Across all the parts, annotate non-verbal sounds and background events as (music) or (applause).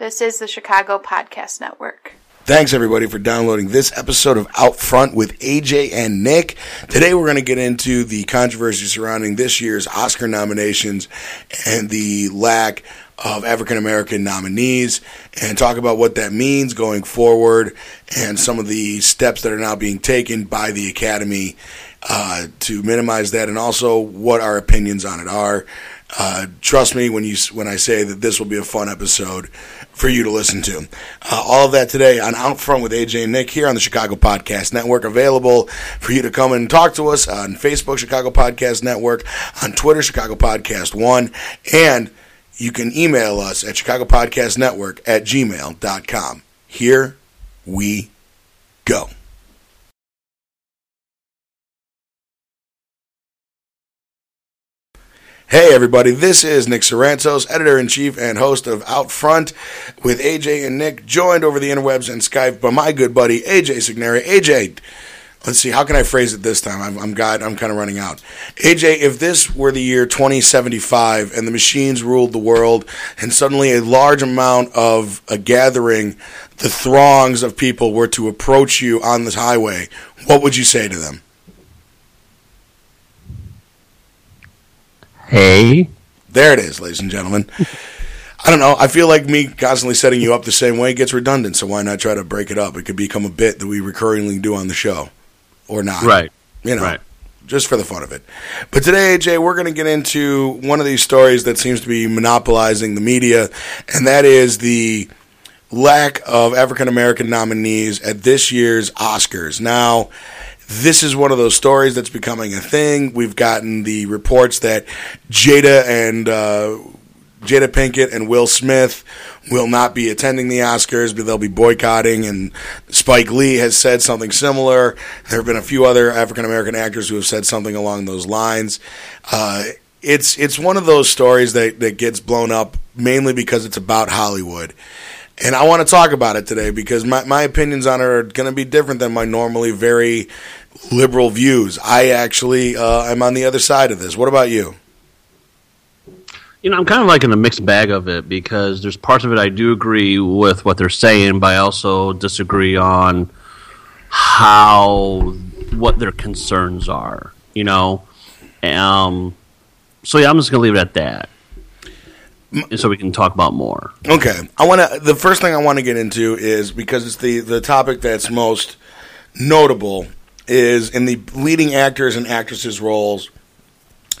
This is the Chicago Podcast Network. Thanks everybody for downloading this episode of Out Front with AJ and Nick. Today we're going to get into the controversy surrounding this year's Oscar nominations and the lack of African American nominees and talk about what that means going forward and some of the steps that are now being taken by the Academy uh, to minimize that and also what our opinions on it are. Uh, trust me when you when I say that this will be a fun episode for you to listen to. Uh, all of that today on Out Front with AJ and Nick here on the Chicago Podcast Network. Available for you to come and talk to us on Facebook, Chicago Podcast Network, on Twitter, Chicago Podcast One, and you can email us at Chicago Podcast Network at gmail.com. Here we go. Hey, everybody, this is Nick Sorrentos, editor in chief and host of Out Front with AJ and Nick, joined over the interwebs and Skype by my good buddy AJ Signeri. AJ, let's see, how can I phrase it this time? I'm, I'm God, I'm kind of running out. AJ, if this were the year 2075 and the machines ruled the world, and suddenly a large amount of a gathering, the throngs of people were to approach you on this highway, what would you say to them? Hey. There it is, ladies and gentlemen. I don't know. I feel like me constantly setting you up the same way gets redundant, so why not try to break it up? It could become a bit that we recurringly do on the show. Or not. Right. You know. Right. Just for the fun of it. But today, AJ, we're going to get into one of these stories that seems to be monopolizing the media, and that is the lack of African American nominees at this year's Oscars. Now, this is one of those stories that's becoming a thing. We've gotten the reports that Jada and uh, Jada Pinkett and Will Smith will not be attending the Oscars, but they'll be boycotting. And Spike Lee has said something similar. There have been a few other African American actors who have said something along those lines. Uh, it's it's one of those stories that, that gets blown up mainly because it's about Hollywood. And I want to talk about it today because my, my opinions on it are going to be different than my normally very liberal views. I actually uh, am on the other side of this. What about you? You know, I'm kind of like in a mixed bag of it because there's parts of it I do agree with what they're saying, but I also disagree on how what their concerns are. You know, um, so yeah, I'm just gonna leave it at that, so we can talk about more. Okay, I want to. The first thing I want to get into is because it's the the topic that's most notable is in the leading actors and actresses roles.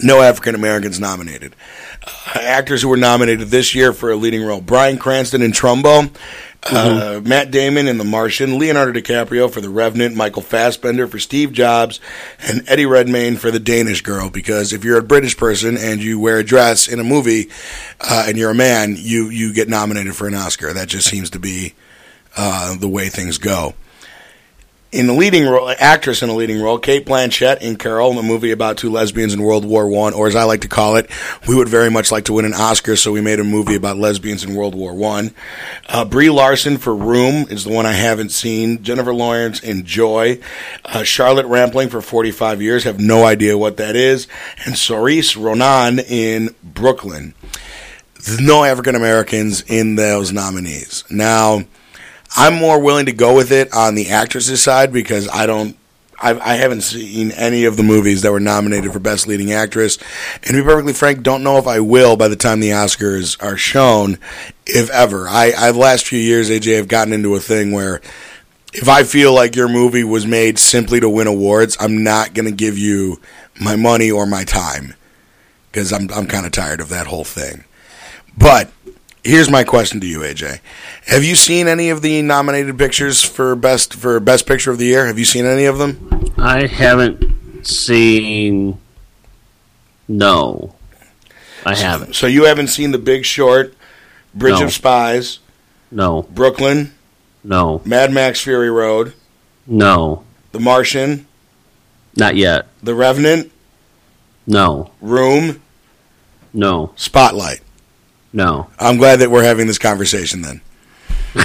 No African Americans nominated. Uh, actors who were nominated this year for a leading role: Bryan Cranston in Trumbo, uh, Matt Damon in The Martian, Leonardo DiCaprio for The Revenant, Michael Fassbender for Steve Jobs, and Eddie Redmayne for The Danish Girl. Because if you're a British person and you wear a dress in a movie uh, and you're a man, you you get nominated for an Oscar. That just seems to be uh, the way things go. In the leading role, actress in a leading role, Cate Blanchett in Carol, a movie about two lesbians in World War One, or as I like to call it, we would very much like to win an Oscar, so we made a movie about lesbians in World War One. Uh, Brie Larson for Room is the one I haven't seen. Jennifer Lawrence in Joy. Uh, Charlotte Rampling for 45 years, have no idea what that is. And Saoirse Ronan in Brooklyn. There's no African Americans in those nominees. Now, I'm more willing to go with it on the actresses side because I don't. I, I haven't seen any of the movies that were nominated for Best Leading Actress, and to be perfectly frank, don't know if I will by the time the Oscars are shown, if ever. I, I the last few years, AJ, have gotten into a thing where if I feel like your movie was made simply to win awards, I'm not going to give you my money or my time because I'm I'm kind of tired of that whole thing. But here's my question to you, AJ. Have you seen any of the nominated pictures for best for best picture of the year? Have you seen any of them? I haven't seen. No, I haven't. So you haven't seen The Big Short, Bridge No. of Spies, No, Brooklyn, no, Mad Max Fury Road, no, The Martian, not yet. The Revenant, No, Room, no, Spotlight. No. I'm glad that we're having this conversation then. (laughs)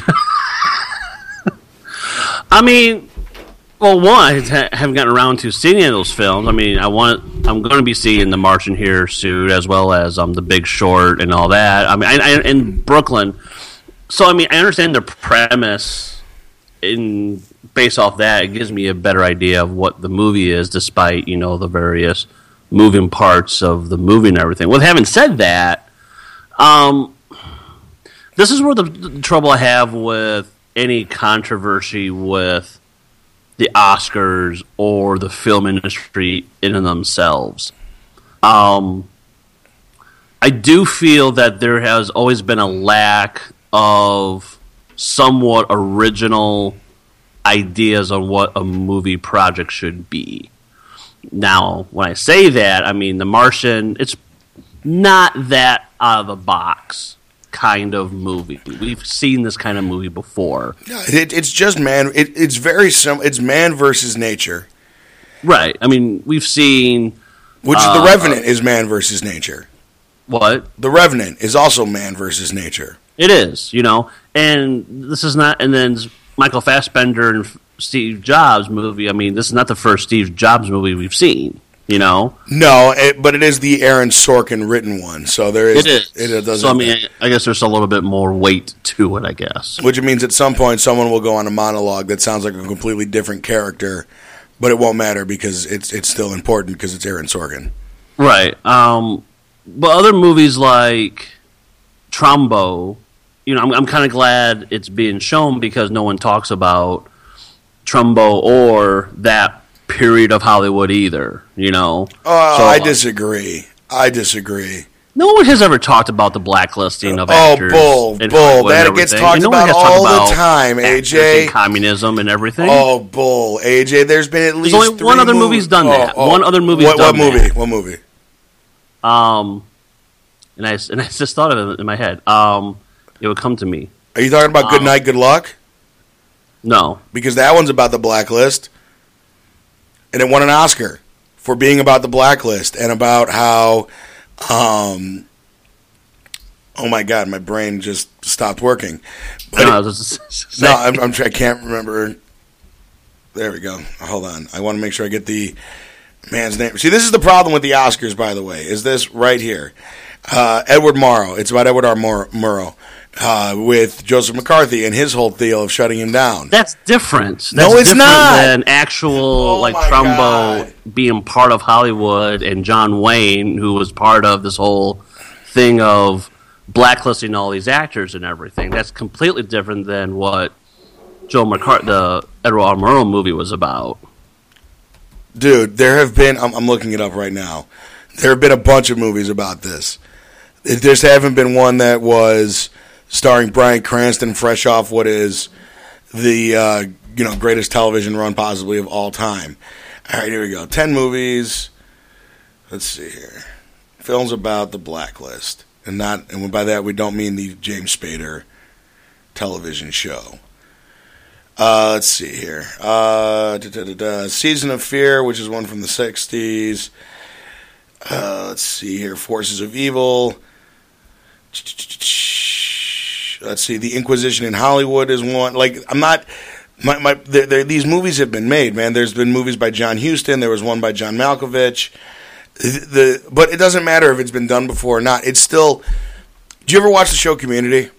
I mean, well, one, I haven't gotten around to seeing any of those films. I mean, I want, I'm going to be seeing The Martian here soon, as well as um, The Big Short and all that. I mean, I, I, in Brooklyn, so I mean, I understand the premise. In based off that, it gives me a better idea of what the movie is, despite you know the various moving parts of the movie and everything. With having said that, um, this is where the, the trouble I have with any controversy with the Oscars or the film industry in and themselves. Um, I do feel that there has always been a lack of somewhat original ideas on what a movie project should be. Now, when I say that, I mean The Martian, it's not that out of the box kind of movie. We've seen this kind of movie before. It, it's just man. It, it's very sim. It's man versus nature, Right. I mean, we've seen which Uh, the Revenant is man versus nature. what? The Revenant is also man versus nature. It is, you know, and this is not. And then Michael Fassbender and Steve Jobs movie. I mean, this is not the first Steve Jobs movie we've seen. You know, No, it, but it is the Aaron Sorkin written one. So there is. it is. It, doesn't. so I mean, I guess there's a little bit more weight to it. I guess. which means at some point someone will go on a monologue that sounds like a completely different character, but it won't matter because it's it's still important because it's Aaron Sorkin. Right. Um, but other movies like Trumbo, you know, I'm, I'm kind of glad it's being shown because no one talks about Trumbo or that period of Hollywood either. You know. Oh, So, I uh, disagree. I disagree. No one has ever talked about the blacklisting of Oh, actors. bull, bull. That gets talked no about has talked all the time, AJ. and communism and everything. Oh, bull, AJ. There's been at least only one other mov- movie's done Oh, that. oh. One other movie's what, done What movie? that. What movie? Um, and I and I just thought of it in my head. Um, it would come to me. Are you talking about Good Um, Night, Good Luck? No, Because that one's about the blacklist, and it won an Oscar for being about the blacklist and about how. Um, oh my God, my brain just stopped working. But no, it- just (laughs) no I'm, I'm I can't remember. There we go. Hold on. I want to make sure I get the man's name. See, this is the problem with the Oscars, by the way. Is this right here? Uh, Edward Murrow It's about Edward R. Murrow uh, with Joseph McCarthy and his whole deal of shutting him down. That's different. That's No, it's different not. Than actual Oh like Trumbo God. being part of Hollywood and John Wayne, who was part of this whole thing of blacklisting all these actors and everything. That's completely different than what Joe McCarthy, the Edward R. Murrow movie, was about. Dude, there have been, I'm, I'm looking it up right now. There have been a bunch of movies about this. There just haven't been one that was starring Bryan Cranston, fresh off what is the uh, you know greatest television run possibly of all time. All right, here we go. Ten movies. Let's see here. Films about the blacklist, and not, and by that we don't mean the James Spader television show. Uh, let's see here. Uh. Season of Fear, which is one from the '60s. Uh, let's see here. Forces of Evil. Let's see. The Inquisition in Hollywood is one. Like I'm not. My, my there there- these movies have been made, man. There's been movies by John Huston. There was one by John Malkovich. The, the but it doesn't matter if it's been done before or not. It's still. Do you ever watch the show Community?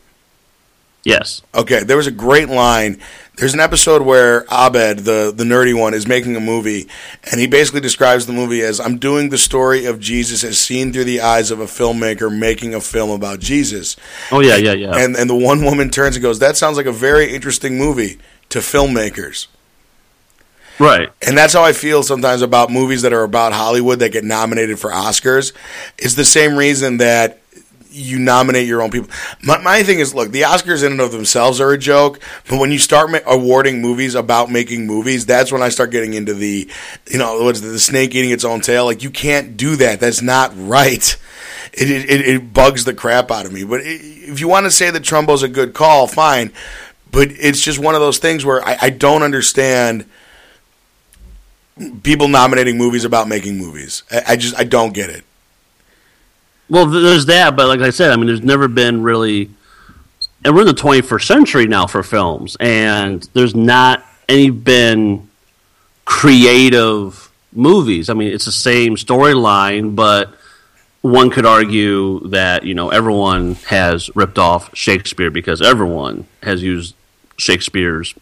Yes. Okay, there was a great line. There's an episode where Abed, the, the nerdy one, is making a movie, and he basically describes the movie as I'm doing the story of Jesus as seen through the eyes of a filmmaker making a film about Jesus. Oh yeah, yeah, yeah. And and the one woman turns and goes, That sounds like a very interesting movie to filmmakers. right. And that's how I feel sometimes about movies that are about Hollywood that get nominated for Oscars. It's the same reason that you nominate your own people. My, my thing is, look, the Oscars in and of themselves are a joke, but when you start ma- awarding movies about making movies, that's when I start getting into the, you know, what's the, the snake eating its own tail. Like you can't do that. That's not right. It it, it, bugs the crap out of me. But if you want to say that Trumbo's a good call, fine. But it's just one of those things where I, I don't understand people nominating movies about making movies. I, I just I don't get it. Well, there's that, but like I said, I mean, there's never been really, and we're in the 21st century now for films, and there's not any been creative movies. I mean, it's the same storyline, but one could argue that you know everyone has ripped off Shakespeare because everyone has used Shakespeare's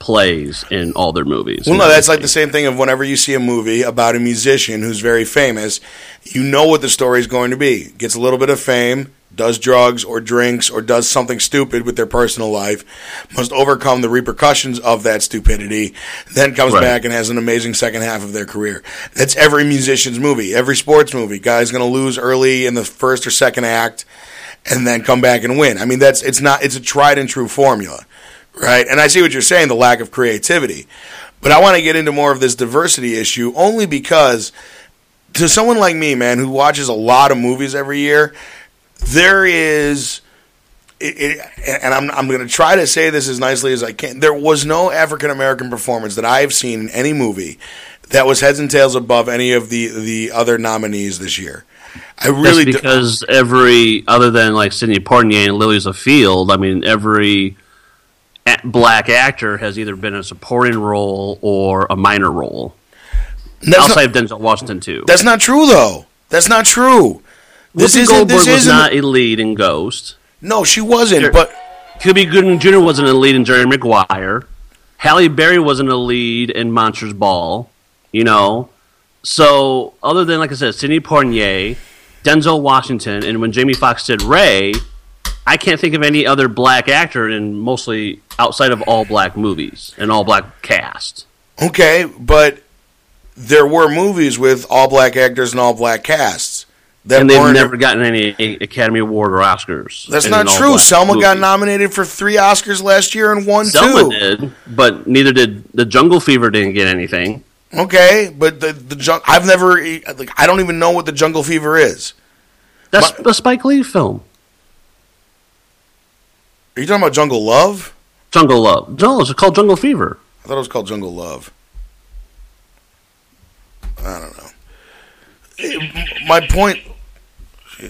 plays in all their movies. Well, no, that's like the same thing of whenever you see a movie about a musician who's very famous, you know what the story is going to be. Gets a little bit of fame, does drugs or drinks or does something stupid with their personal life, must overcome the repercussions of that stupidity, then comes Right. back and has an amazing second half of their career. That's every musician's movie, every sports movie. Guy's going to lose early in the first or second act and then come back and win. I mean, that's it's not it's a tried and true formula, right? And I see what you're saying, the lack of creativity. But I want to get into more of this diversity issue only because to someone like me, man, who watches a lot of movies every year, there is it, it, and I'm, I'm going to try to say this as nicely as I can. There was no African American performance that I have seen in any movie that was heads and tails above any of the the other nominees this year. I really That's because every other than like Sidney Poitier and Lilies of Field, I mean every black actor has either been a supporting role or a minor role. that's, not, outside of Denzel Washington too. that's not true though. That's not true. This Whoopi. Goldberg This was not a lead in Ghost. no, she wasn't. Sure. But Cuba Gooding Jr. wasn't a lead in Jerry Maguire. Halle Berry wasn't a lead in Monsters Ball. You know, so other than like I said, Sidney Poitier, Denzel Washington, and when Jamie Foxx did Ray, I can't think of any other black actor in mostly outside of all black movies and all black cast. okay, but there were movies with all black actors and all black casts that And they've never gotten any Academy Award or Oscars. that's not true. Selma got nominated for three Oscars last year and won Selma two. did, but neither did the Jungle Fever. Didn't get anything. Okay, but the the jung- I've never like I don't even know what the Jungle Fever is. That's My- a Spike Lee film. Are you talking about Jungle Love? Jungle Love. No, it's called Jungle Fever. I thought it was called Jungle Love. I don't know. My point,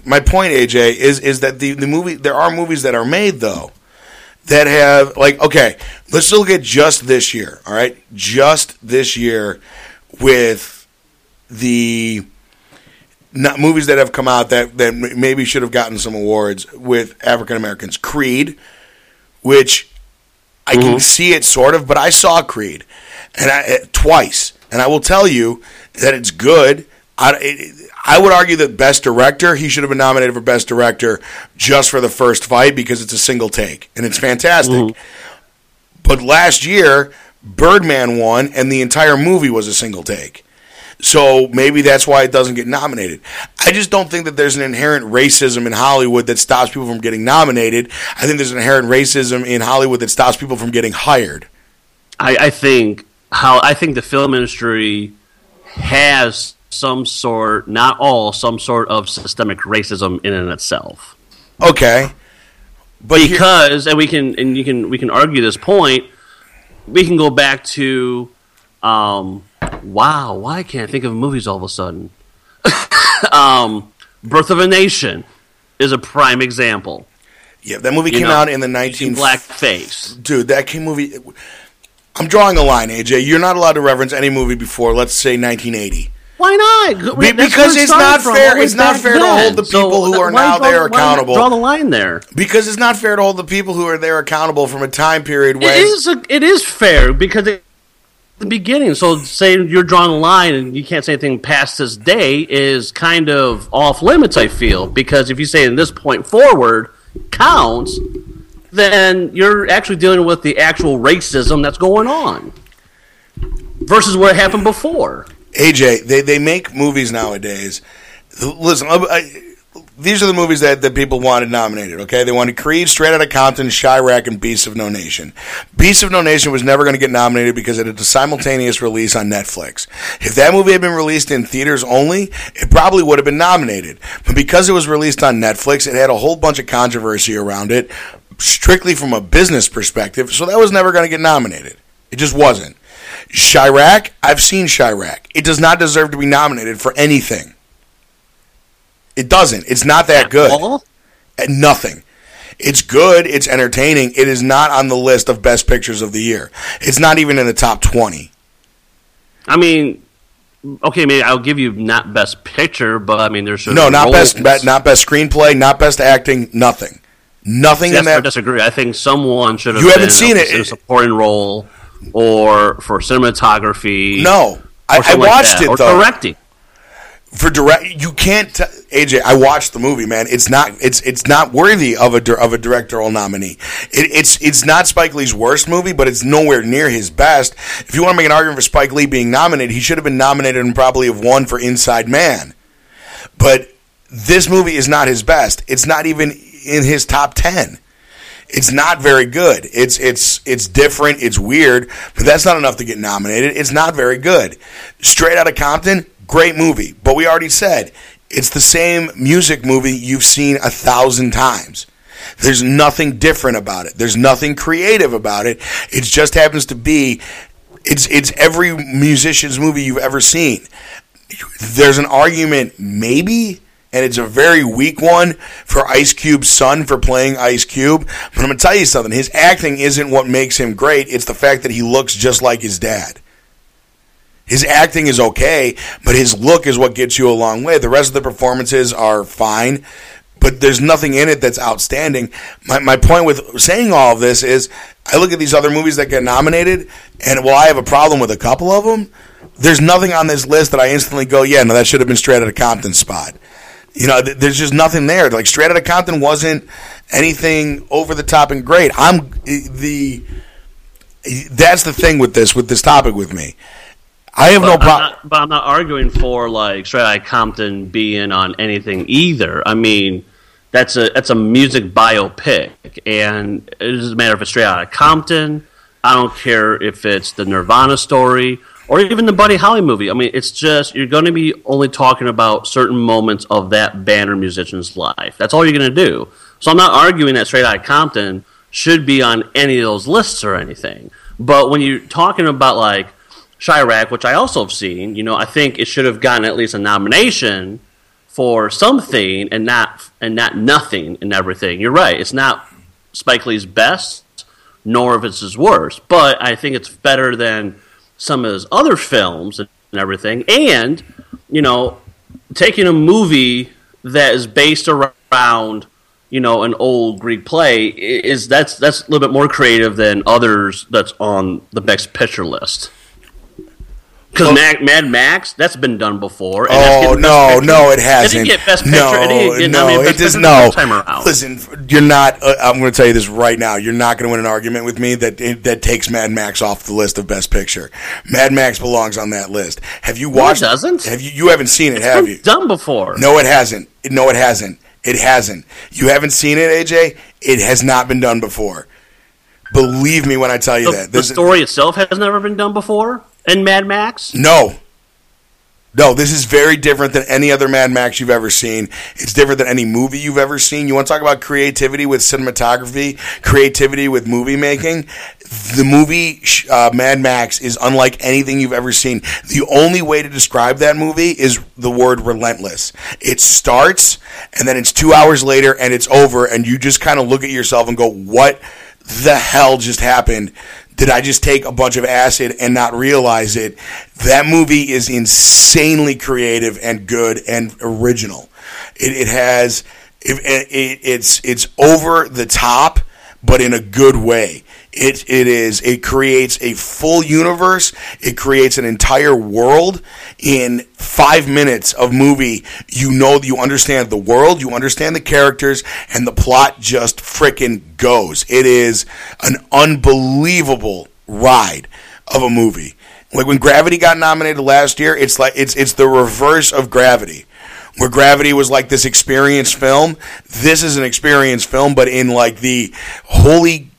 my point, AJ, is is that the the movie there are movies that are made though that have like okay, let's look at just this year. All right, just this year with the not movies that have come out that that maybe should have gotten some awards with African Americans. Creed, which I can see it sort of, but I saw Creed and I eh, twice, and I will tell you that it's good. I, it, I would argue that best director, he should have been nominated for best director just for the first fight because it's a single take and it's fantastic. But last year, Birdman won, and the entire movie was a single take. So maybe that's why it doesn't get nominated. I just don't think that there's an inherent racism in Hollywood that stops people from getting nominated. I think there's an inherent racism in Hollywood that stops people from getting hired. I, I think how I think the film industry has some sort, not all, some sort of systemic racism in and itself. Okay. But here- Because, and we can, and you can, we can argue this point. We can go back to, um, wow, why can't I think of movies all of a sudden? (laughs) um, Birth of a Nation is a prime example. yeah, that movie You came know, out in the In 19 blackface. Dude, that came movie I'm drawing a line, AJ. You're not allowed to reference any movie before let's say 1980. Why not? Be- because it's not fair- it's not fair to hold the people who are now draw- there accountable? Draw the line there. Because it's not fair to hold the people who are there accountable from a time period when It is. A, it is fair because it, the beginning. So saying you're drawing a line and you can't say anything past this day is kind of off limits. I feel because if you say in this point forward counts, then you're actually dealing with the actual racism that's going on versus what happened before. AJ, they, they make movies nowadays. Listen, I, I, these are the movies that, that people wanted nominated, okay? They wanted Creed, Straight Outta Compton, Chi-Raq, and Beasts of No Nation. Beasts of No Nation was never going to get nominated because it had a simultaneous release on Netflix. If that movie had been released in theaters only, it probably would have been nominated. But because it was released on Netflix, it had a whole bunch of controversy around it, strictly from a business perspective, so that was never going to get nominated. It just wasn't. Chi-Raq, I've seen Chi-Raq. It does not deserve to be nominated for anything. It doesn't. It's not that good. And Nothing. It's good. It's entertaining. It is not on the list of best pictures of the year. It's not even in the top 20. I mean, okay, maybe I'll give you not best picture, but I mean, there's no, not roles. best, not best screenplay, not best acting, nothing, nothing in that. I disagree. I think someone should have. You haven't seen it in a supporting role or for cinematography. No, I, I watched like it or though. Directing for direct you can't t- AJ I watched the movie man it's not it's it's not worthy of a of a directorial nominee it, it's it's not Spike Lee's worst movie but it's nowhere near his best if you want to make an argument for Spike Lee being nominated he should have been nominated and probably have won for Inside Man but this movie is not his best it's not even in his top 10 it's not very good. It's it's it's different. It's weird, but that's not enough to get nominated. It's not very good. Straight out of Compton, Great movie. But we already said it's the same music movie you've seen a thousand times. There's nothing different about it. There's nothing creative about it. It just happens to be it's it's every musician's movie you've ever seen. There's an argument maybe and it's a very weak one for Ice Cube's son for playing Ice Cube. But I'm going to tell you something. His acting isn't what makes him great. It's the fact that he looks just like his dad. His acting is okay, but his look is what gets you a long way. The rest of the performances are fine, but there's nothing in it that's outstanding. My, my point with saying all of this is I look at these other movies that get nominated, and while I have a problem with a couple of them, there's nothing on this list that I instantly go, yeah, no, that should have been straight out of Compton spot. You know, th- there's just nothing there. Like straight out of Compton wasn't anything over the top and great. I'm eh, the eh, that's the thing with this with this topic with me. I have but no problem. But I'm not arguing for like Straight Outta Compton being on anything either. I mean, that's a that's a music biopic, and it doesn't matter if it's Straight Outta Compton. I don't care if it's the Nirvana story or even the Buddy Holly movie. I mean, it's just you're going to be only talking about certain moments of that band or musician's life. That's all you're going to do. So I'm not arguing that Straight Outta Compton should be on any of those lists or anything. But when you're talking about like Chi-Raq, which I also have seen, you know, I think it should have gotten at least a nomination for something and not and not nothing and everything. You're right. It's not Spike Lee's best, nor if it's his worst, but I think it's better than some of his other films and everything. And you know, taking a movie that is based around you know an old Greek play is that's that's a little bit more creative than others that's on the best picture list. Because Mad, Mad, Max, that's been done before. oh no, no, it hasn't. It didn't get best picture. No, it no, it does no. Listen, you're not. Uh, I'm going to tell you this right now. You're not going to win an argument with me that that takes Mad Max off the list of best picture. Mad Max belongs on that list. Have you watched? No, it doesn't. Have you? You haven't seen it, it's have you? Done before? No, it hasn't. No, it hasn't. It hasn't. You haven't seen it, AJ. It has not been done before. Believe me when I tell you the, that. the story itself has never been done before in Mad Max. No, no, this is very different than any other Mad Max you've ever seen. It's different than any movie you've ever seen. You want to talk about creativity with cinematography, creativity with movie making? The movie uh, Mad Max is unlike anything you've ever seen. The only way to describe that movie is the word relentless. It starts, and then it's two hours later, and it's over, and you just kind of look at yourself and go, what the hell just happened? Did I just take a bunch of acid and not realize it? That movie is insanely creative and good and original. It, it has it, it, it's it's over the top, but in a good way. It it is it creates a full universe. It creates an entire world in five minutes of movie. You know you understand the world, you understand the characters, and the plot just fricking goes. It is an unbelievable ride of a movie. Like when Gravity got nominated last year, it's like it's it's the reverse of Gravity where Gravity was like this experience film. This is an experience film, but in like the holy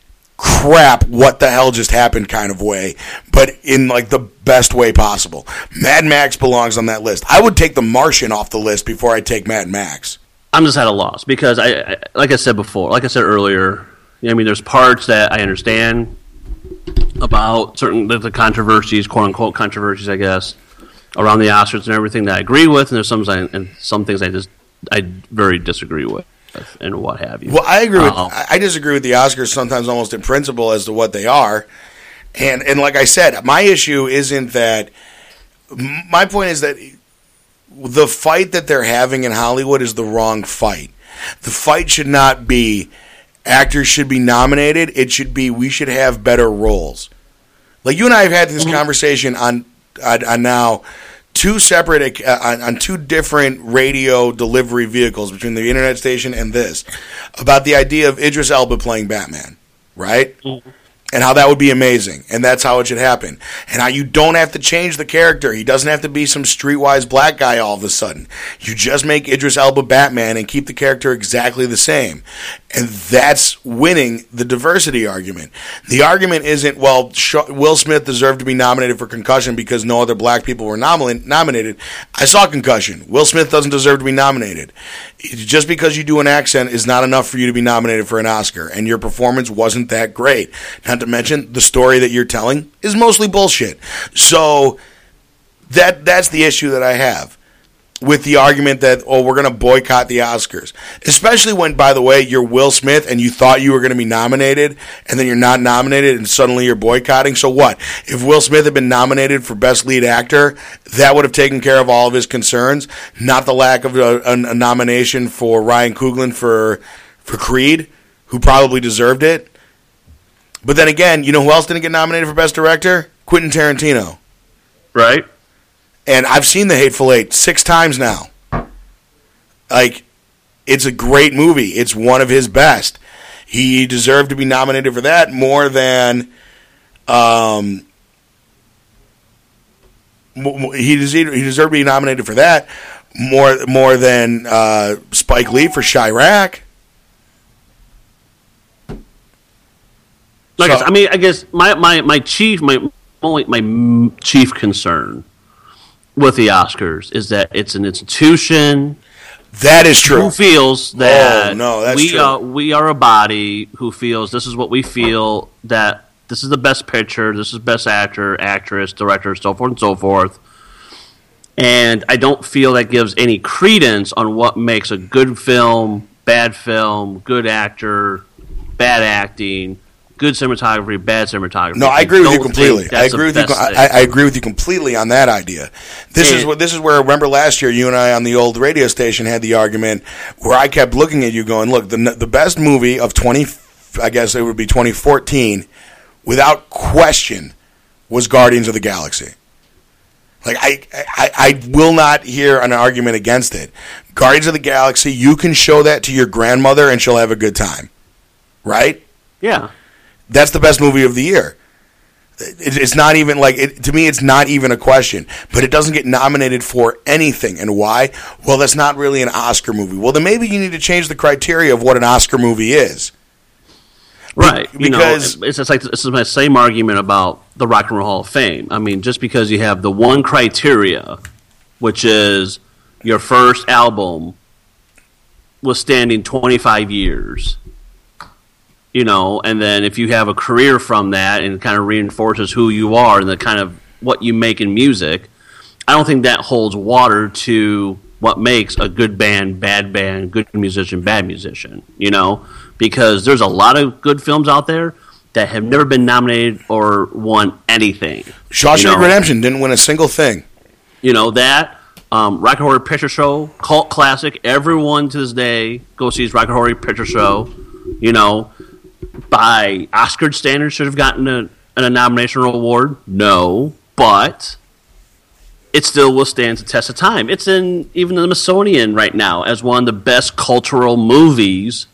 crap, what the hell just happened kind of way, but in like the best way possible. Mad Max belongs on that list. I would take The Martian off the list before I take Mad Max. I'm just at a loss because I, I like I said before, like I said earlier, I mean, there's parts that I understand about certain the controversies, quote unquote controversies, I guess, around the Oscars and everything that I agree with, and there's some and some things I just I very disagree with and what have you. Well, I agree with. Uh, I disagree with the Oscars sometimes almost in principle as to what they are, and and like I said, my issue isn't that my point is that the fight that they're having in Hollywood is the wrong fight. The fight should not be actors should be nominated. It should be we should have better roles. Like you and I have had this conversation on on, on now two separate uh, on, on two different radio delivery vehicles between the internet station and this about the idea of Idris Elba playing Batman, right? And how that would be amazing, and that's how it should happen, and how you don't have to change the character. He doesn't have to be some streetwise black guy all of a sudden. You just make Idris Elba Batman and keep the character exactly the same, and that's winning the diversity argument. The argument isn't well, Will Smith deserved to be nominated for Concussion because no other black people were nomin- nominated. I saw Concussion. Will Smith doesn't deserve to be nominated. Just because you do an accent is not enough for you to be nominated for an Oscar, and your performance wasn't that great. Not to mention the story that you're telling is mostly bullshit. So that that's the issue that I have with the argument that oh we're going to boycott the Oscars, especially when by the way you're Will Smith and you thought you were going to be nominated and then you're not nominated and suddenly you're boycotting. So what? If Will Smith had been nominated for best lead actor, that would have taken care of all of his concerns, not the lack of a, a, a nomination for Ryan Coogler for for Creed, who probably deserved it. But then again, you know who else didn't get nominated for best director? Quentin Tarantino. Right? and I've seen The Hateful Eight six times now. Like, it's a great movie. It's one of his best. He deserved to be nominated for that more than, um, he deserved, he deserved to be nominated for that more more than uh, Spike Lee for Chi-Raq. Like I, So- said, I mean, I guess my, my, my chief my only my chief concern with the Oscars is that it's an institution That is true. who feels oh, that Oh, no, that's we true. are we are a body who feels this is what we feel that this is the best picture, this is best actor, actress, director, so forth and so forth. And I don't feel that gives any credence on what makes a good film, bad film, good actor, bad acting, good cinematography, bad cinematography. No, I agree with you completely. I agree with you. I. I agree with you completely on that idea. This is And- what this is where. Remember last year, you and I on the old radio station had the argument where I kept looking at you, going, "Look, the the best movie of twenty, I guess it would be twenty fourteen, without question, was Guardians of the Galaxy." Like I, I, I will not hear an argument against it. Guardians of the Galaxy, you can show that to your grandmother and she'll have a good time, right? yeah. That's the best movie of the year. It, it's not even like it, to me. It's not even a question. But it doesn't get nominated for anything, and why? Well, that's not really an Oscar movie. Well, then maybe you need to change the criteria of what an Oscar movie is. Right. you because- know, it's just like this is my same argument about the Rock and Roll Hall of Fame. I mean, just because you have the one criteria, which is your first album was standing 25 years, you know, and then if you have a career from that and kind of reinforces who you are and the kind of what you make in music, I don't think that holds water to what makes a good band, bad band, good musician, bad musician, you know? Because there's a lot of good films out there that have never been nominated or won anything. Shawshank You know? Redemption didn't win a single thing. You know, that, um, Rocky Horror Picture Show, cult classic. Everyone to this day go sees Rocky Horror Picture Show. You know, by Oscar standards, should have gotten a, a nomination or award. No, but it still will stand the test of time. It's in even the Smithsonian right now as one of the best cultural movies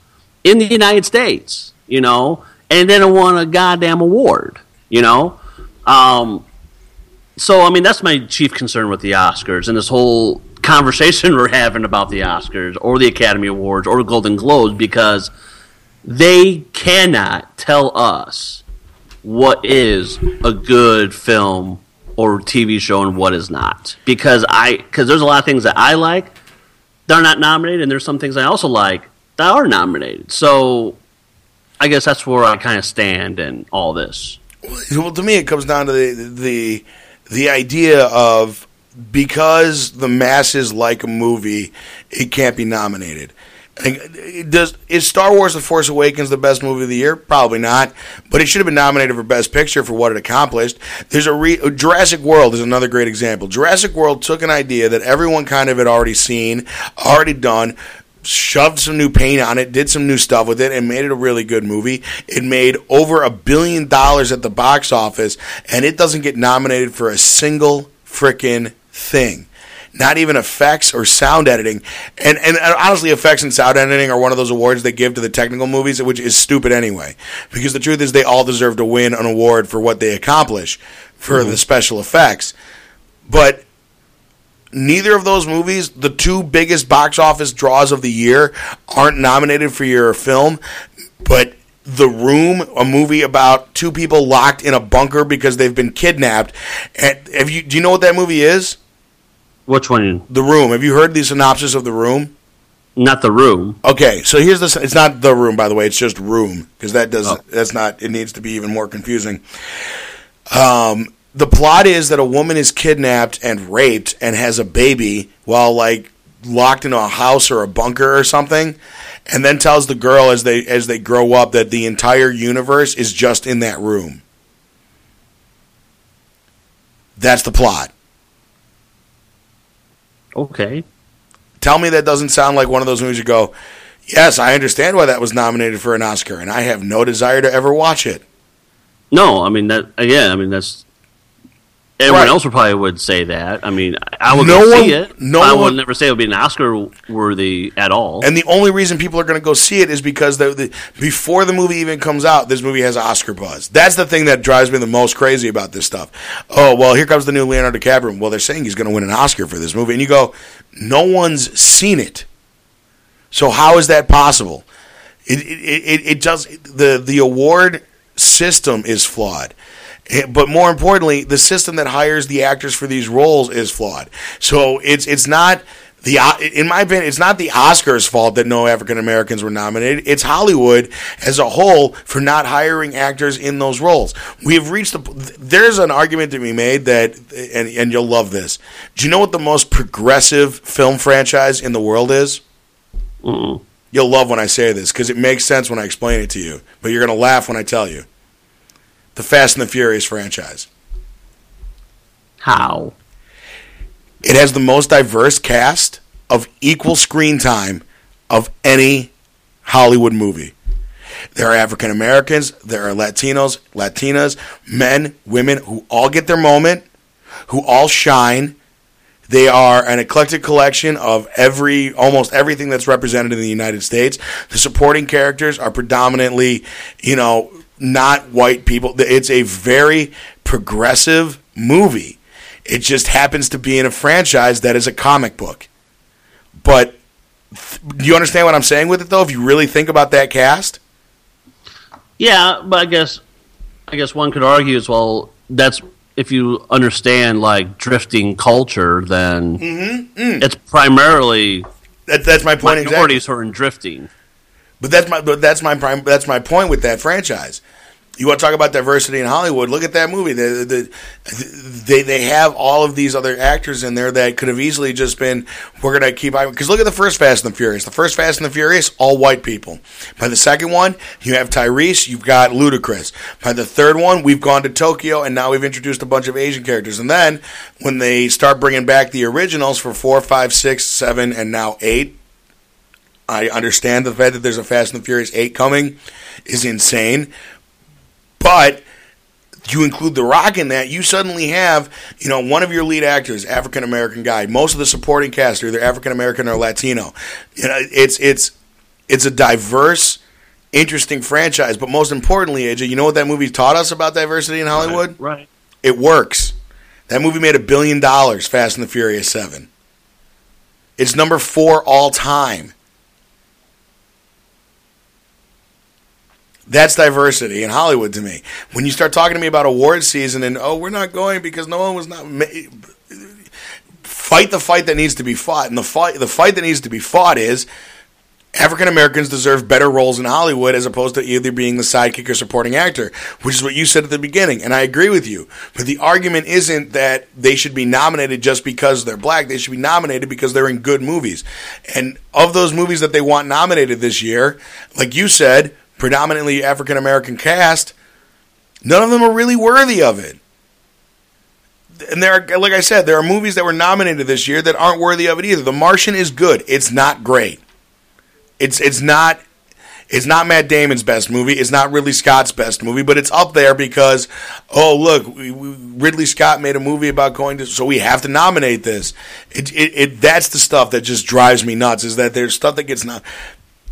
in the United States. You know, and then it won a goddamn award. You know, um, so I mean that's my chief concern with the Oscars and this whole conversation (laughs) we're having about the Oscars or the Academy Awards or the Golden Globes because they cannot tell us what is a good film or TV show and what is not. Because I because there's a lot of things that I like they're not nominated and there's some things I also like that are nominated. So I guess that's where I kind of stand in all this. Well, to me, it comes down to the the the idea of because the masses like a movie, it can't be nominated. Uh, does is Star Wars: The Force Awakens the best movie of the year? Probably not, but it should have been nominated for Best Picture for what it accomplished. There's a re- uh, Jurassic World is another great example. Jurassic World took an idea that everyone kind of had already seen, already done, shoved some new paint on it, did some new stuff with it, and made it a really good movie. It made over a billion dollars at the box office, and it doesn't get nominated for a single freaking thing not even effects or sound editing. And and honestly, effects and sound editing are one of those awards they give to the technical movies, which is stupid anyway. Because the truth is, they all deserve to win an award for what they accomplish for mm-hmm. the special effects. But neither of those movies, the two biggest box office draws of the year, aren't nominated for your film. But the Room, a movie about two people locked in a bunker because they've been kidnapped. And have you? Do you know what that movie is? Which one? The Room. Have you heard the synopsis of The Room? Not The Room. Okay, so here's the. It's not The Room, by the way. It's just Room because that does. Oh. That's not. It needs to be even more confusing. Um, the plot is that a woman is kidnapped and raped and has a baby while like locked in a house or a bunker or something and then tells the girl as they as they grow up that the entire universe is just in that room that's the plot Okay. Tell me that doesn't sound like one of those movies you go, yes, I understand why that was nominated for an Oscar, and I have no desire to ever watch it. No, I mean that. Yeah, I mean that's Everyone right. else would probably would say that. I mean, I would no one, see it. No I would never say it would be an Oscar worthy at all. And the only reason people are going to go see it is because the, the, before the movie even comes out, this movie has Oscar buzz. That's the thing that drives me the most crazy about this stuff. Oh well, here comes the new Leonardo DiCaprio. Well, they're saying he's going to win an Oscar for this movie, and you go, no one's seen it. So how is that possible? It it, it, it does the the award system is flawed. Eh, but more importantly, the system that hires the actors for these roles is flawed. So it's it's not the in my opinion, it's not the Oscars' fault that no African Americans were nominated. It's Hollywood as a whole for not hiring actors in those roles. We have reached the. There's an argument to be made that, and and you'll love this. Do you know what the most progressive film franchise in the world is? Mm-mm. You'll love when I say this because it makes sense when I explain it to you, but you're going to laugh when I tell you the Fast and the Furious franchise. How? It has the most diverse cast of equal screen time of any Hollywood movie. There are African Americans, there are Latinos, Latinas, men, women who all get their moment, who all shine. They are an eclectic collection of every almost everything that's represented in the United States. The supporting characters are predominantly, you know, not white people. It's a very progressive movie. It just happens to be in a franchise that is a comic book. But do you understand what I'm saying with it though? If you really think about that cast? Yeah, but I guess I guess one could argue as well that's if you understand like drifting culture, then mm-hmm. mm. it's primarily that, that's my point. Minorities exactly. who are in drifting. But that's my but that's my prime that's my point with that franchise. You want to talk about diversity in Hollywood? Look at that movie. The, the, they they have all of these other actors in there that could have easily just been. We're gonna keep because look at the first Fast and the Furious. The first Fast and the Furious, all white people. By the second one, you have Tyrese. You've got Ludacris. By the third one, we've gone to Tokyo, and now we've introduced a bunch of Asian characters. And then when they start bringing back the originals for four, five, six, seven, and now eight, I understand the fact that there's a Fast and the Furious 8 coming is insane. But you include The Rock in that, you suddenly have, you know, one of your lead actors, African American guy. Most of the supporting cast are either African American or Latino. You know, it's it's it's a diverse, interesting franchise. But most importantly, AJ, you know what that movie taught us about diversity in Hollywood? Right. right. It works. That movie made a billion dollars, Fast and the Furious 7. It's number four all time. That's diversity in Hollywood to me. When you start talking to me about award season and oh, we're not going because no one was not ma- fight the fight that needs to be fought, and the fight the fight that needs to be fought is African Americans deserve better roles in Hollywood as opposed to either being the sidekick or supporting actor, which is what you said at the beginning, and I agree with you. But the argument isn't that they should be nominated just because they're black. They should be nominated because they're in good movies. And of those movies that they want nominated this year, like you said, predominantly African American cast, none of them are really worthy of it. And there are, like I said, there are movies that were nominated this year that aren't worthy of it either. The Martian is good. It's not great. It's it's not it's not Matt Damon's best movie. It's not Ridley Scott's best movie, but it's up there because oh look, we, we, Ridley Scott made a movie about going to, so we have to nominate this. It, it, it that's the stuff that just drives me nuts. Is that there's stuff that gets not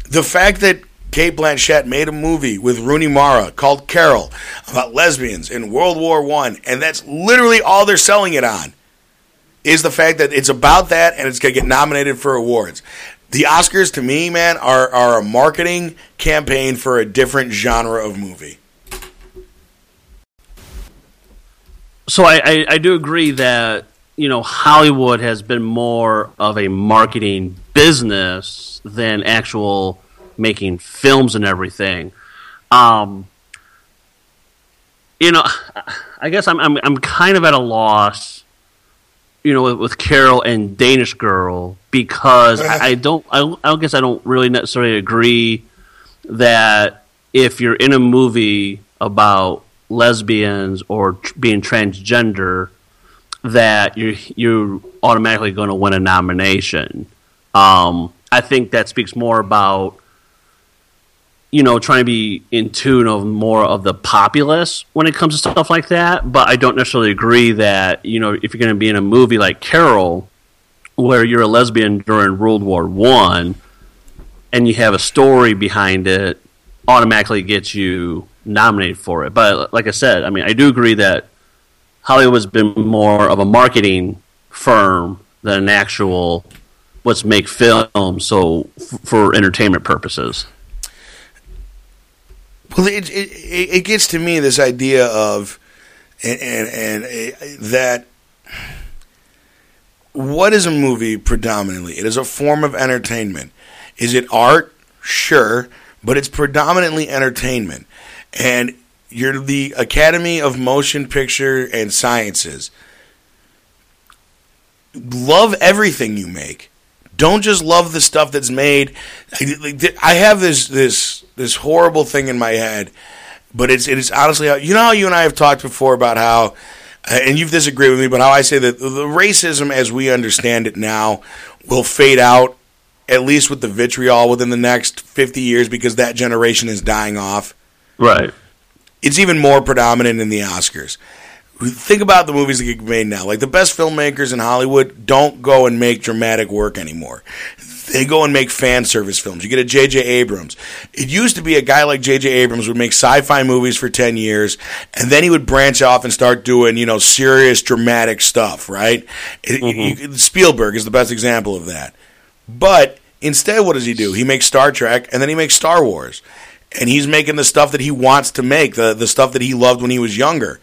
the fact that Cate Blanchett made a movie with Rooney Mara called Carol about lesbians in World War One, and that's literally all they're selling it on. Is the fact that it's about that and it's going to get nominated for awards the Oscars to me, man, are are a marketing campaign for a different genre of movie. So I, I, I do agree that you know Hollywood has been more of a marketing business than actual making films and everything. Um, you know, I guess I'm I'm I'm kind of at a loss you know, with, with Carol and Danish Girl because (laughs) I, I don't, I, I guess I don't really necessarily agree that if you're in a movie about lesbians or tr- being transgender, that you're you're automatically going to win a nomination. Um, I think that speaks more about you know, trying to be in tune of more of the populace when it comes to stuff like that. But I don't necessarily agree that you know if you're going to be in a movie like Carol, where you're a lesbian during World War One, and you have a story behind it, automatically gets you nominated for it. But like I said, I mean, I do agree that Hollywood's been more of a marketing firm than an actual let's make film so f- for entertainment purposes. Well, it, it, it gets to me this idea of and, and, and uh, that what is a movie predominantly? It is a form of entertainment. Is it art? Sure, but it's predominantly entertainment. And you're the Academy of Motion Picture and Sciences. Love everything you make. Don't just love the stuff that's made. I have this this this horrible thing in my head, but it's it is honestly you know how you and I have talked before about how, uh, and you've disagreed with me, but how I say that the racism as we understand it now will fade out at least with the vitriol within the next 50 years because that generation is dying off. Right. It's even more predominant in the Oscars think about the movies that get made now. Like the best filmmakers in Hollywood don't go and make dramatic work anymore. They go and make fan service films. You get a J.J. Abrams. It used to be a guy like J.J. Abrams would make sci-fi movies for 10 years, and then he would branch off and start doing, you know, serious, dramatic stuff, right? Mm-hmm. You, Spielberg is the best example of that. But instead, what does he do? He makes Star Trek, and then he makes Star Wars. And he's making the stuff that he wants to make, the, the stuff that he loved when he was younger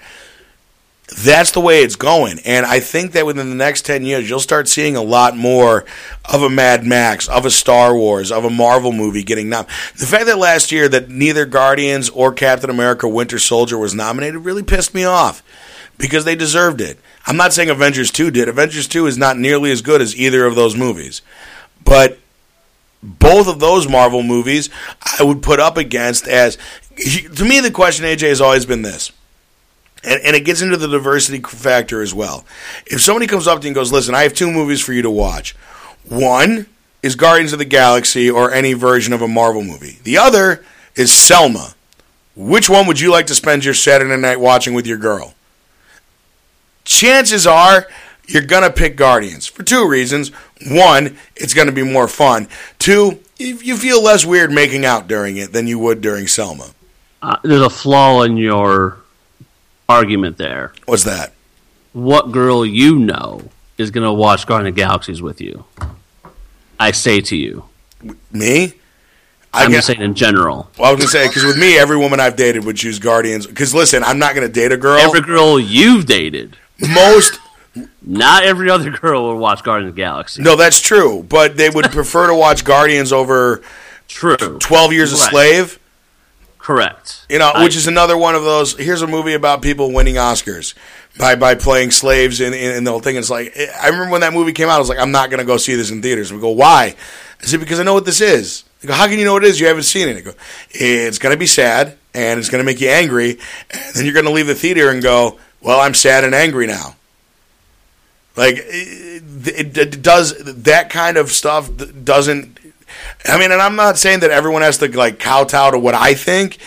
that's the way it's going. And I think that within the next 10 years, you'll start seeing a lot more of a Mad Max, of a Star Wars, of a Marvel movie getting nominated. The fact that last year that neither Guardians or Captain America Winter Soldier was nominated really pissed me off because they deserved it. I'm not saying Avengers 2 did. Avengers 2 is not nearly as good as either of those movies. But both of those Marvel movies I would put up against as to me the question AJ has always been this and, and, it gets into the diversity factor as well. If somebody comes up to you and goes, listen, I have two movies for you to watch. One is Guardians of the Galaxy or any version of a Marvel movie. The other is Selma. Which one would you like to spend your Saturday night watching with your girl? Chances are you're going to pick Guardians for two reasons. One, it's going to be more fun. Two, you feel less weird making out during it than you would during Selma. Uh, there's a flaw in your argument there. What's that? What girl you know is going to watch Guardian of the Galaxies with you? I say to you. Me? I am just saying in general. Well, I was going to say, because with me, every woman I've dated would choose Guardians. Because listen, I'm not going to date a girl. Every girl you've dated. Most. Not every other girl will watch Guardians of the Galaxy. No, that's true. But they would prefer to watch Guardians over True. 12 Years a Slave. Correct. You know, I- which is another one of those. Here's a movie about people winning Oscars by by playing slaves in, in, in the whole thing. It's like I remember when that movie came out. I was like, I'm not going to go see this in theaters. We go, why? I said because I know what this is. I go, how can you know what it is? You haven't seen it. I go, it's going to be sad and it's going to make you angry, and then you're going to leave the theater and go, well, I'm sad and angry now. Like it, it, it does that kind of stuff doesn't. I mean, and I'm not saying that everyone has to like kowtow to what I think,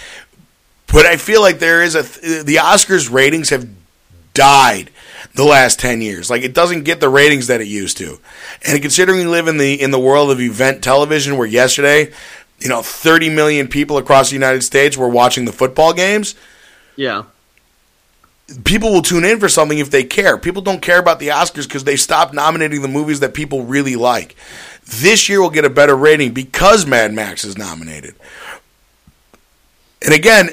but I feel like there is a the Oscars ratings have died the last 10 years. Like it doesn't get the ratings that it used to. And considering we live in the in the world of event television where yesterday, you know, 30 million people across the United States were watching the football games, Yeah. People will tune in for something if they care. People don't care about the Oscars because they stopped nominating the movies that people really like. This year will get a better rating because Mad Max is nominated. And again,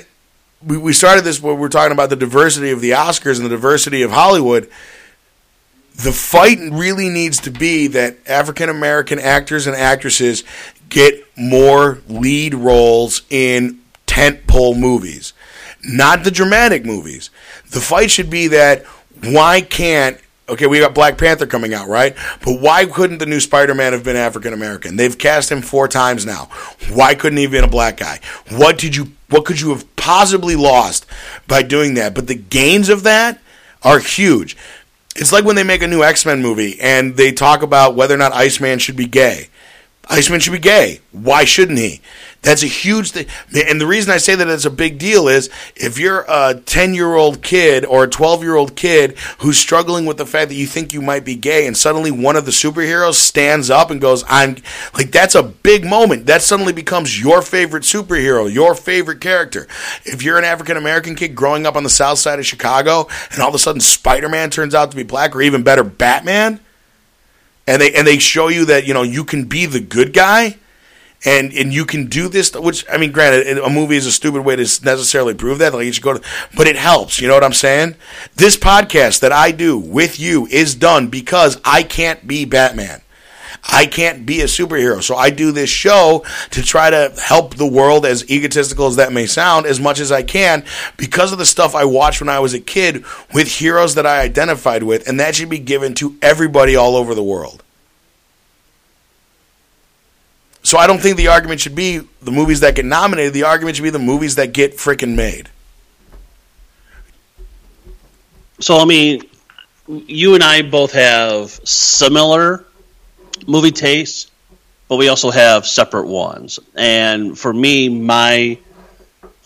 we, we started this when we were talking about the diversity of the Oscars and the diversity of Hollywood. The fight really needs to be that African American actors and actresses get more lead roles in tentpole movies, not the dramatic movies. The fight should be that why can't okay, we got Black Panther coming out, right? But why couldn't the new Spider-Man have been African American? They've cast him four times now. Why couldn't he have been a black guy? What did you what could you have possibly lost by doing that? But the gains of that are huge. It's like when they make a new X-Men movie and they talk about whether or not Iceman should be gay. Iceman should be gay. Why shouldn't he? That's a huge thing. And the reason I say that it's a big deal is if you're a 10 year old kid or a 12 year old kid who's struggling with the fact that you think you might be gay and suddenly one of the superheroes stands up and goes, I'm like, that's a big moment. That suddenly becomes your favorite superhero, your favorite character. If you're an African American kid growing up on the south side of Chicago and all of a sudden Spider Man turns out to be black or even better, Batman and they and they show you that you know you can be the good guy and and you can do this which i mean granted a movie is a stupid way to necessarily prove that like you should go to but it helps you know what i'm saying this podcast that i do with you is done because i can't be batman I can't be a superhero. So I do this show to try to help the world, as egotistical as that may sound, as much as I can because of the stuff I watched when I was a kid with heroes that I identified with, and that should be given to everybody all over the world. So I don't think the argument should be the movies that get nominated. The argument should be the movies that get freaking made. So I mean, you and I both have similar movie tastes, but we also have separate ones. And for me, my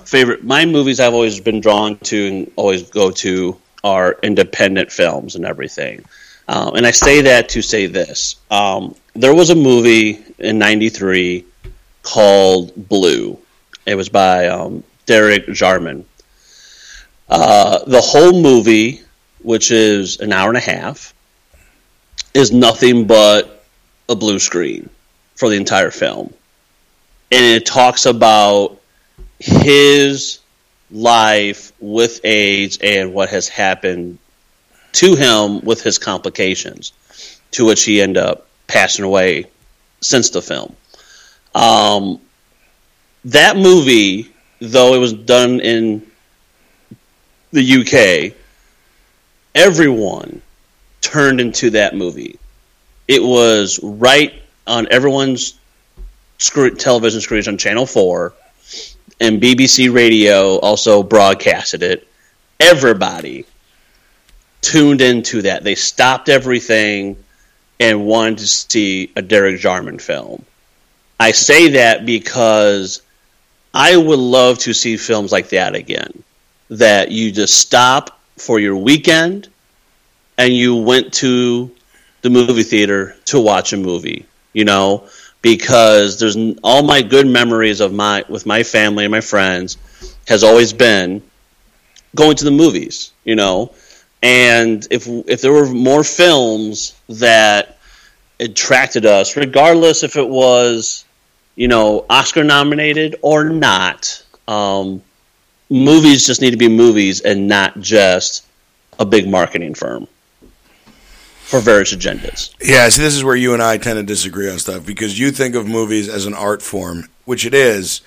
favorite, my movies I've always been drawn to and always go to are independent films and everything. Um, and I say that to say this: um, there was a movie in '93 called Blue. It was by um, Derek Jarman. Uh, the whole movie, which is an hour and a half, is nothing but a blue screen for the entire film. And it talks about his life with AIDS and what has happened to him with his complications, to which he ended up passing away since the film. Um, that movie, though it was done in the UK, everyone turned into that movie. It was right on everyone's screen, television screens on Channel 4, and BBC Radio also broadcasted it. Everybody tuned into that. They stopped everything and wanted to see a Derek Jarman film. I say that because I would love to see films like that again. That you just stop for your weekend and you went to the movie theater to watch a movie, you know, because there's all my good memories of my with my family and my friends has always been going to the movies, you know. And if if there were more films that attracted us, regardless if it was, you know, Oscar nominated or not, um, movies just need to be movies and not just a big marketing firm for various agendas. Yeah, see, this is where you and I tend to disagree on stuff because you think of movies as an art form, which it is,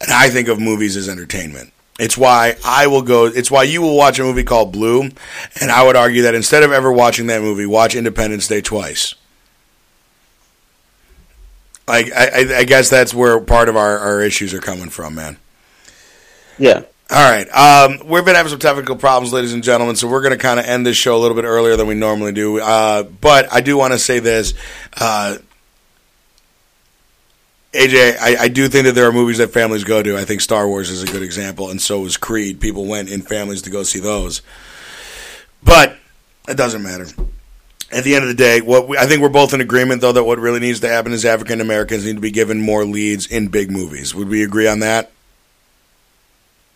and I think of movies as entertainment. It's why I will go. It's why you will watch a movie called Blue, and I would argue that instead of ever watching that movie, watch Independence Day twice. Like I, I guess that's where part of our, our issues are coming from, man. Yeah. All right. Um, we've been having some technical problems, ladies and gentlemen, so we're going to kind of end this show a little bit earlier than we normally do. Uh, but I do want to say this. Uh, AJ, I, I, do think that there are movies that families go to. I think Star Wars is a good example, and so was Creed. People went in families to go see those. But it doesn't matter. At the end of the day, what we, I think we're both in agreement, though, that what really needs to happen is African Americans need to be given more leads in big movies. Would we agree on that?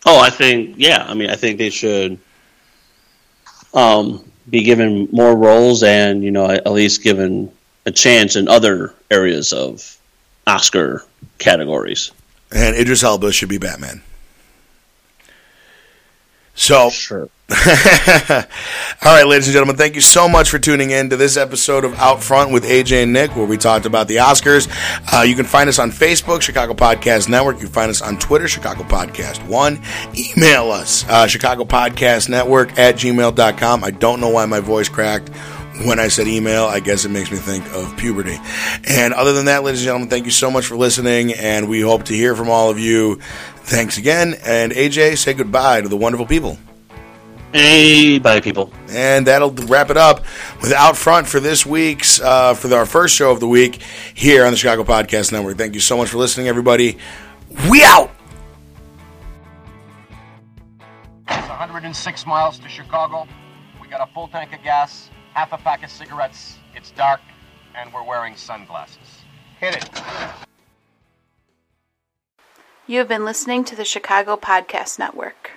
Oh, I think yeah. I mean, I think they should um, be given more roles, and you know, at least given a chance in other areas of Oscar categories. And Idris Elba should be Batman. So, sure. (laughs) All right, ladies and gentlemen, thank you so much for tuning in to this episode of Out Front with AJ and Nick, where we talked about the Oscars. Uh, you can find us on Facebook, Chicago Podcast Network. You can find us on Twitter, Chicago Podcast One. Email us, uh, Chicago Podcast Network at gmail.com. I don't know why my voice cracked when I said email. I guess it makes me think of puberty. And other than that, ladies and gentlemen, thank you so much for listening, and we hope to hear from all of you. Thanks again. And AJ, say goodbye to the wonderful people. Hey, bye, people. And that'll wrap it up with Out Front for this week's, uh, for our first show of the week here on the Chicago Podcast Network. Thank you so much for listening, everybody. We out! It's 106 miles to Chicago. We got a full tank of gas, half a pack of cigarettes. It's dark, and we're wearing sunglasses. Hit it. You have been listening to the Chicago Podcast Network.